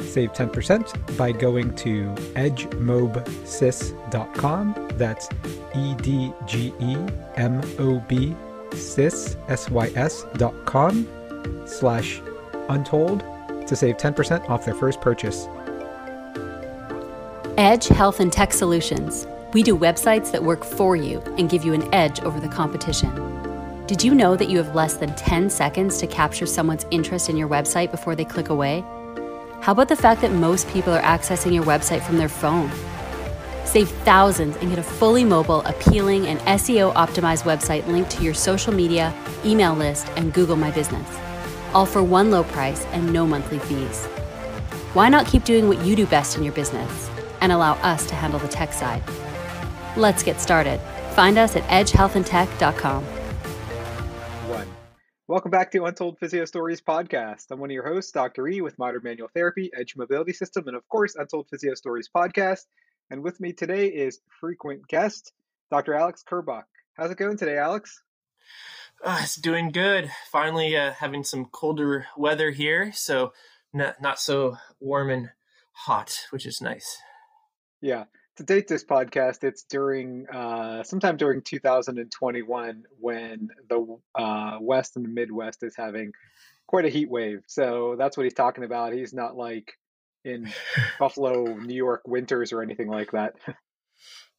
save 10% by going to edgemobsys.com. That's E D G E M O B sys, dot com slash untold to save 10% off their first purchase. Edge Health and Tech Solutions. We do websites that work for you and give you an edge over the competition. Did you know that you have less than 10 seconds to capture someone's interest in your website before they click away? How about the fact that most people are accessing your website from their phone? Save thousands and get a fully mobile, appealing, and SEO optimized website linked to your social media, email list, and Google My Business. All for one low price and no monthly fees. Why not keep doing what you do best in your business and allow us to handle the tech side? Let's get started. Find us at edgehealthandtech.com. Welcome back to Untold Physio Stories podcast. I'm one of your hosts, Dr. E with Modern Manual Therapy, Edge Mobility System, and of course, Untold Physio Stories podcast. And with me today is frequent guest, Dr. Alex Kirbach. How's it going today, Alex? Uh, it's doing good. Finally, uh, having some colder weather here, so not not so warm and hot, which is nice. Yeah. To date this podcast, it's during uh, sometime during 2021 when the uh, West and the Midwest is having quite a heat wave. So that's what he's talking about. He's not like in Buffalo, New York winters or anything like that.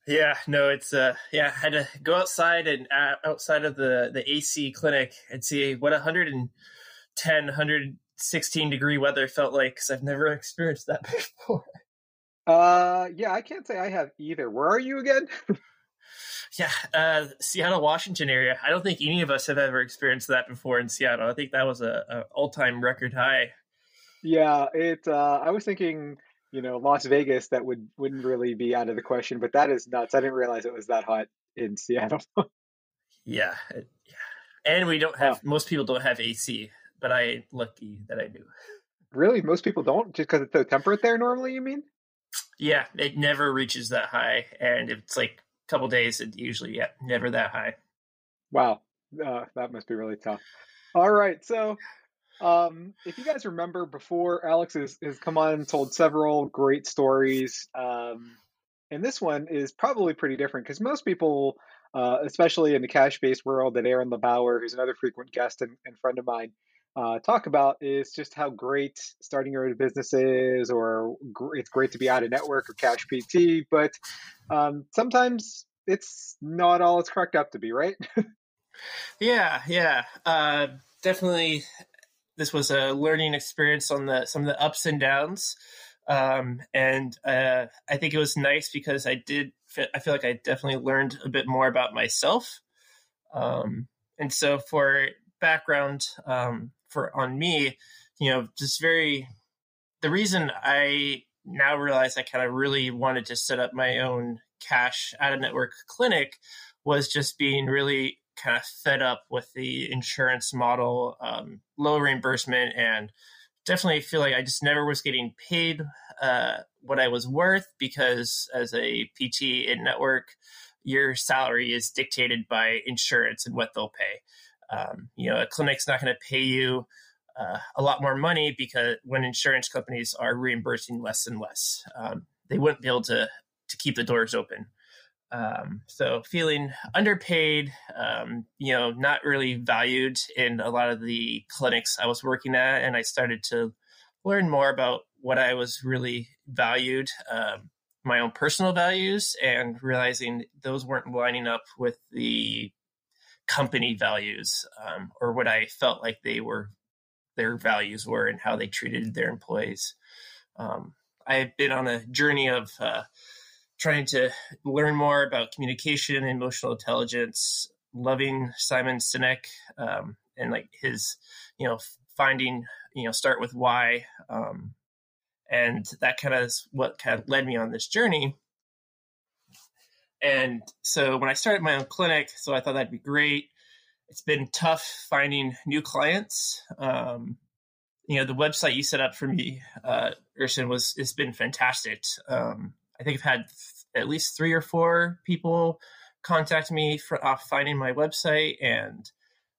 Yeah, no, it's uh, yeah, I had to go outside and uh, outside of the the AC clinic and see what 110, 116 degree weather felt like because I've never experienced that before. Uh, yeah, I can't say I have either. Where are you again? yeah, uh, Seattle, Washington area. I don't think any of us have ever experienced that before in Seattle. I think that was a, a all time record high. Yeah, it. Uh, I was thinking you know, Las Vegas, that would wouldn't really be out of the question. But that is nuts. I didn't realize it was that hot in Seattle. yeah, it, yeah, and we don't have. Most people don't have AC, but I lucky that I do. Really, most people don't, just because it's so temperate there. Normally, you mean? Yeah, it never reaches that high, and it's like a couple days. It usually, yeah, never that high. Wow, uh, that must be really tough. All right, so um, if you guys remember before, Alex has, has come on and told several great stories. Um, and this one is probably pretty different because most people, uh, especially in the cash based world that Aaron LeBauer, who's another frequent guest and, and friend of mine, uh, talk about is just how great starting your own business is, or gr- it's great to be out of network or cash PT. But um, sometimes it's not all it's cracked up to be, right? yeah, yeah. Uh, definitely this was a learning experience on the some of the ups and downs. Um, and uh, I think it was nice because I did. I feel like I definitely learned a bit more about myself. Um, and so, for background um, for on me, you know, just very the reason I now realize I kind of really wanted to set up my own cash out of network clinic was just being really kind of fed up with the insurance model, um, low reimbursement, and definitely feel like I just never was getting paid uh, what I was worth because as a PT in network, your salary is dictated by insurance and what they'll pay. Um, you know, a clinic's not going to pay you uh, a lot more money because when insurance companies are reimbursing less and less, um, they wouldn't be able to to keep the doors open. Um, so feeling underpaid, um, you know, not really valued in a lot of the clinics I was working at, and I started to learn more about what I was really valued. Um, my own personal values and realizing those weren't lining up with the company values um, or what I felt like they were their values were and how they treated their employees. Um, I've been on a journey of uh, trying to learn more about communication emotional intelligence, loving Simon Sinek um, and like his, you know, finding, you know, start with why. Um, and that kind of is what kind of led me on this journey. And so when I started my own clinic, so I thought that'd be great. It's been tough finding new clients. Um, you know, the website you set up for me, uh, Erson, was it's been fantastic. Um, I think I've had at least three or four people contact me for finding my website, and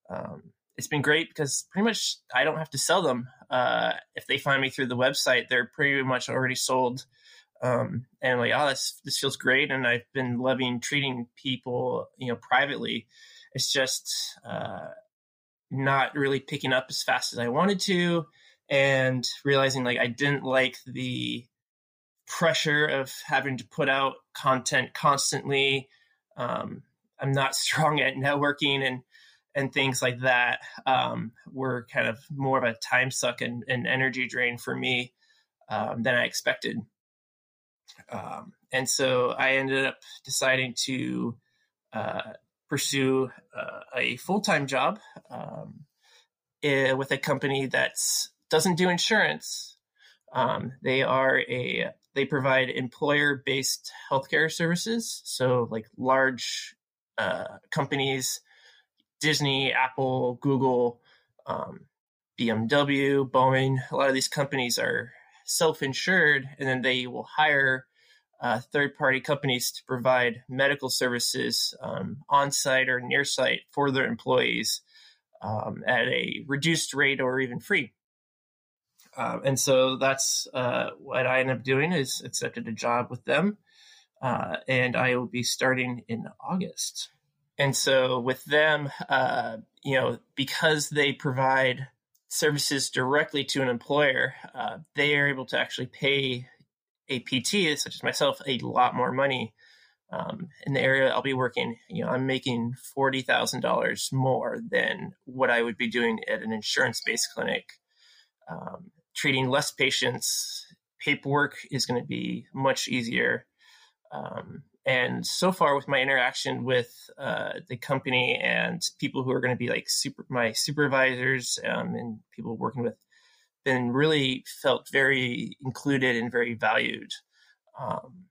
um, it's been great because pretty much I don't have to sell them. Uh, if they find me through the website, they're pretty much already sold. Um, and like, oh, this this feels great, and I've been loving treating people, you know, privately. It's just uh, not really picking up as fast as I wanted to, and realizing like I didn't like the pressure of having to put out content constantly. Um, I'm not strong at networking and and things like that um, were kind of more of a time suck and, and energy drain for me um, than I expected. Um, and so I ended up deciding to uh, pursue uh, a full time job um, eh, with a company that doesn't do insurance. Um, they are a they provide employer based healthcare services. So, like large uh, companies, Disney, Apple, Google, um, BMW, Boeing, a lot of these companies are self insured, and then they will hire uh, third party companies to provide medical services um, on site or near site for their employees um, at a reduced rate or even free. Um, and so that's uh, what I ended up doing is accepted a job with them. Uh, and I will be starting in August. And so with them, uh, you know, because they provide services directly to an employer, uh, they are able to actually pay a PT, such as myself, a lot more money. Um, in the area I'll be working, you know, I'm making forty thousand dollars more than what I would be doing at an insurance-based clinic. Um, treating less patients, paperwork is going to be much easier. Um, and so far, with my interaction with uh, the company and people who are going to be like super, my supervisors um, and people working with, been really felt very included and very valued. Um,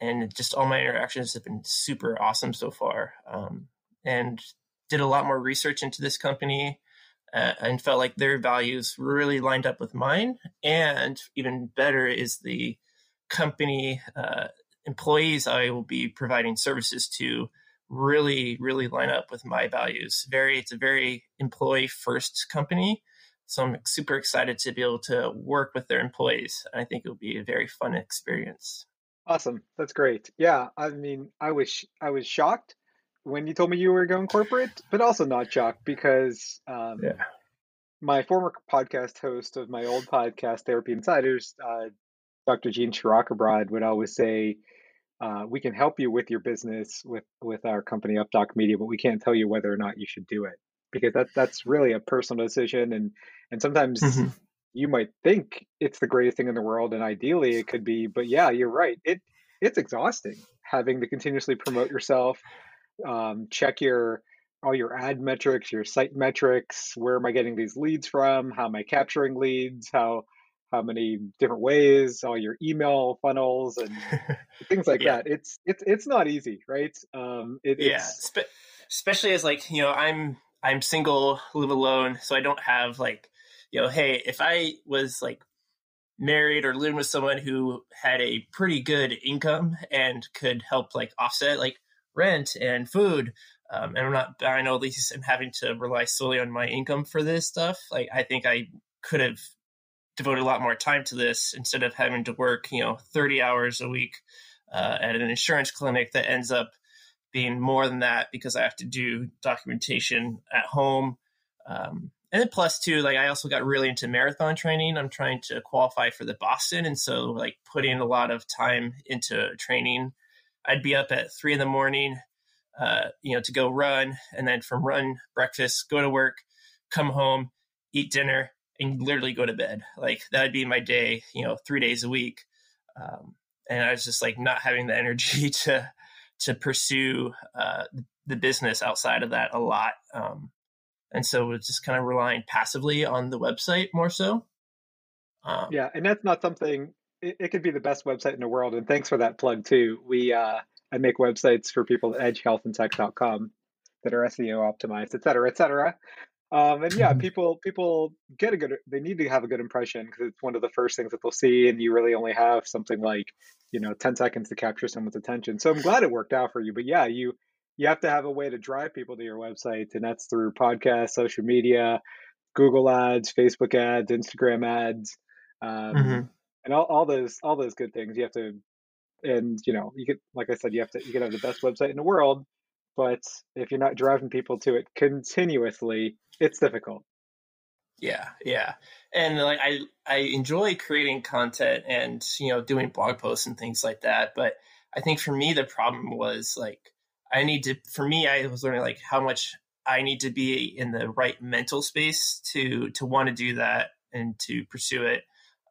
and just all my interactions have been super awesome so far. Um, and did a lot more research into this company uh, and felt like their values really lined up with mine. And even better is the company uh, employees I will be providing services to really, really line up with my values. Very, it's a very employee first company. So I'm super excited to be able to work with their employees. I think it will be a very fun experience. Awesome. That's great. Yeah. I mean, I was, I was shocked when you told me you were going corporate, but also not shocked because um, yeah. my former podcast host of my old podcast, Therapy Insiders, uh, Dr. Gene Shirokobrod, would always say, uh, "We can help you with your business with with our company UpDoc Media, but we can't tell you whether or not you should do it because that that's really a personal decision, and and sometimes." Mm-hmm. You might think it's the greatest thing in the world, and ideally it could be, but yeah, you're right. It it's exhausting having to continuously promote yourself, um, check your all your ad metrics, your site metrics. Where am I getting these leads from? How am I capturing leads? How how many different ways? All your email funnels and things like yeah. that. It's it's it's not easy, right? Um, it, yeah, Spe- especially as like you know I'm I'm single, live alone, so I don't have like you know, hey, if I was like married or living with someone who had a pretty good income and could help like offset like rent and food. Um, and I'm not buying all these and having to rely solely on my income for this stuff. Like I think I could have devoted a lot more time to this instead of having to work, you know, 30 hours a week uh, at an insurance clinic that ends up being more than that because I have to do documentation at home. Um, and then plus two, like I also got really into marathon training. I'm trying to qualify for the Boston, and so like putting a lot of time into training. I'd be up at three in the morning, uh, you know, to go run, and then from run, breakfast, go to work, come home, eat dinner, and literally go to bed. Like that'd be my day, you know, three days a week. Um, and I was just like not having the energy to to pursue uh, the business outside of that a lot. Um, and so it's just kind of relying passively on the website more so. Um, yeah, and that's not something. It, it, could be the best website in the world, and thanks for that plug too. We uh, I make websites for people at edgehealthandtech.com that are SEO optimized, et cetera, et cetera. Um, and yeah, people people get a good. They need to have a good impression because it's one of the first things that they'll see, and you really only have something like you know ten seconds to capture someone's attention. So I'm glad it worked out for you. But yeah, you you have to have a way to drive people to your website, and that's through podcasts, social media, Google ads, Facebook ads, Instagram ads, um, mm-hmm. and all, all those all those good things. You have to, and you know, you could, like I said, you have to you can have the best website in the world, but if you're not driving people to it continuously, it's difficult. Yeah, yeah, and like I I enjoy creating content and you know doing blog posts and things like that, but I think for me the problem was like I need to, for me, I was learning like how much I need to be in the right mental space to to want to do that and to pursue it,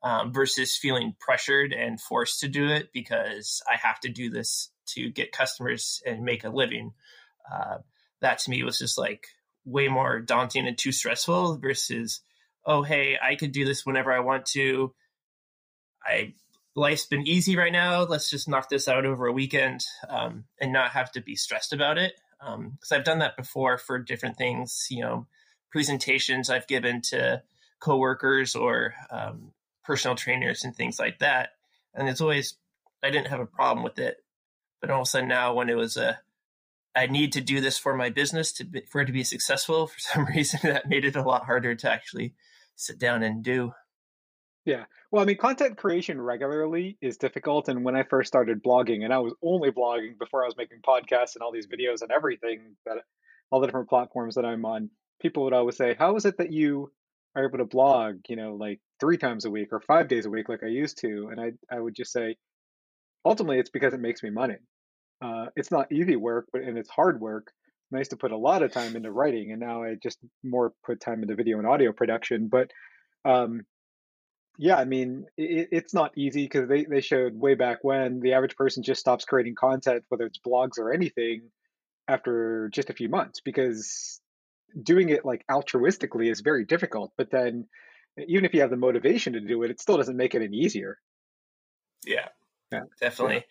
um, versus feeling pressured and forced to do it because I have to do this to get customers and make a living. Uh, that to me was just like way more daunting and too stressful versus, oh hey, I could do this whenever I want to. I life's been easy right now. Let's just knock this out over a weekend um, and not have to be stressed about it. Because um, I've done that before for different things, you know, presentations I've given to coworkers or um, personal trainers and things like that. And it's always, I didn't have a problem with it. But all of a sudden now, when it was a, I need to do this for my business to be, for it to be successful, for some reason that made it a lot harder to actually sit down and do. Yeah. Well, I mean, content creation regularly is difficult. And when I first started blogging, and I was only blogging before I was making podcasts and all these videos and everything that all the different platforms that I'm on, people would always say, How is it that you are able to blog, you know, like three times a week or five days a week like I used to? And I, I would just say, ultimately, it's because it makes me money. Uh, it's not easy work, but and it's hard work. I used to put a lot of time into writing, and now I just more put time into video and audio production. But um, yeah, I mean, it, it's not easy because they, they showed way back when the average person just stops creating content, whether it's blogs or anything, after just a few months because doing it like altruistically is very difficult. But then, even if you have the motivation to do it, it still doesn't make it any easier. Yeah, yeah. definitely. Yeah,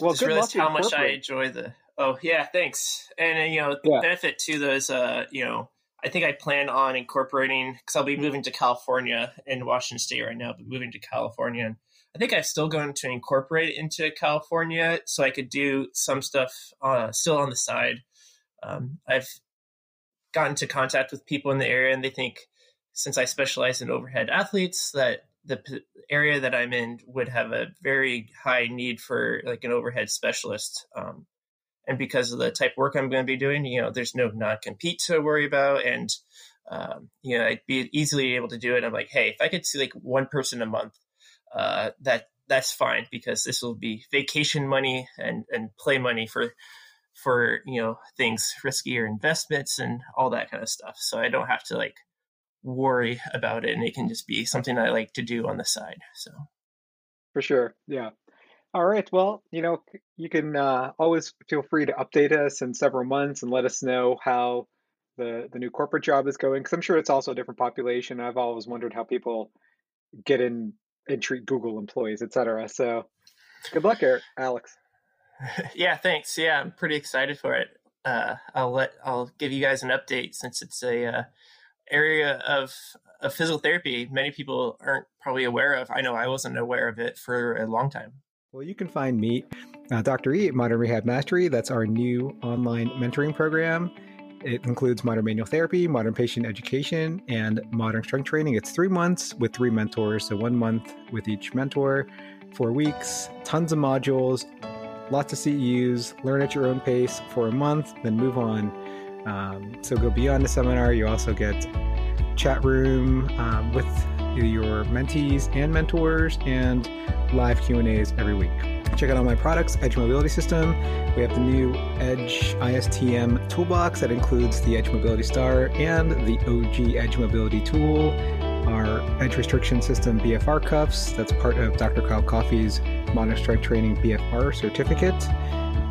well, just realized how much I enjoy the. Oh yeah, thanks. And you know, the yeah. benefit to those, uh, you know, I think I plan on incorporating because I'll be moving to California in Washington State right now, but moving to California. And I think I'm still going to incorporate it into California so I could do some stuff uh, still on the side. Um, I've gotten into contact with people in the area, and they think since I specialize in overhead athletes that the p- area that I'm in would have a very high need for like an overhead specialist. Um, and because of the type of work I'm going to be doing, you know, there's no non-compete to worry about, and um, you know, I'd be easily able to do it. I'm like, hey, if I could see like one person a month, uh, that that's fine because this will be vacation money and and play money for for you know things riskier investments and all that kind of stuff. So I don't have to like worry about it, and it can just be something I like to do on the side. So for sure, yeah. All right. Well, you know, you can uh, always feel free to update us in several months and let us know how the the new corporate job is going. Because I'm sure it's also a different population. I've always wondered how people get in and treat Google employees, et cetera. So, good luck, Eric, Alex. yeah, thanks. Yeah, I'm pretty excited for it. Uh, I'll let I'll give you guys an update since it's a uh, area of of physical therapy many people aren't probably aware of. I know I wasn't aware of it for a long time. Well, you can find me, uh, Dr. E, at Modern Rehab Mastery. That's our new online mentoring program. It includes modern manual therapy, modern patient education, and modern strength training. It's three months with three mentors. So, one month with each mentor, four weeks, tons of modules, lots of CEUs, learn at your own pace for a month, then move on. Um, so go beyond the seminar. You also get chat room um, with your mentees and mentors and live Q&As every week. Check out all my products, Edge Mobility System. We have the new Edge ISTM toolbox that includes the Edge Mobility Star and the OG Edge Mobility tool, our Edge Restriction System BFR cuffs. That's part of Dr. Kyle Coffey's Modern Strength Training BFR certificate.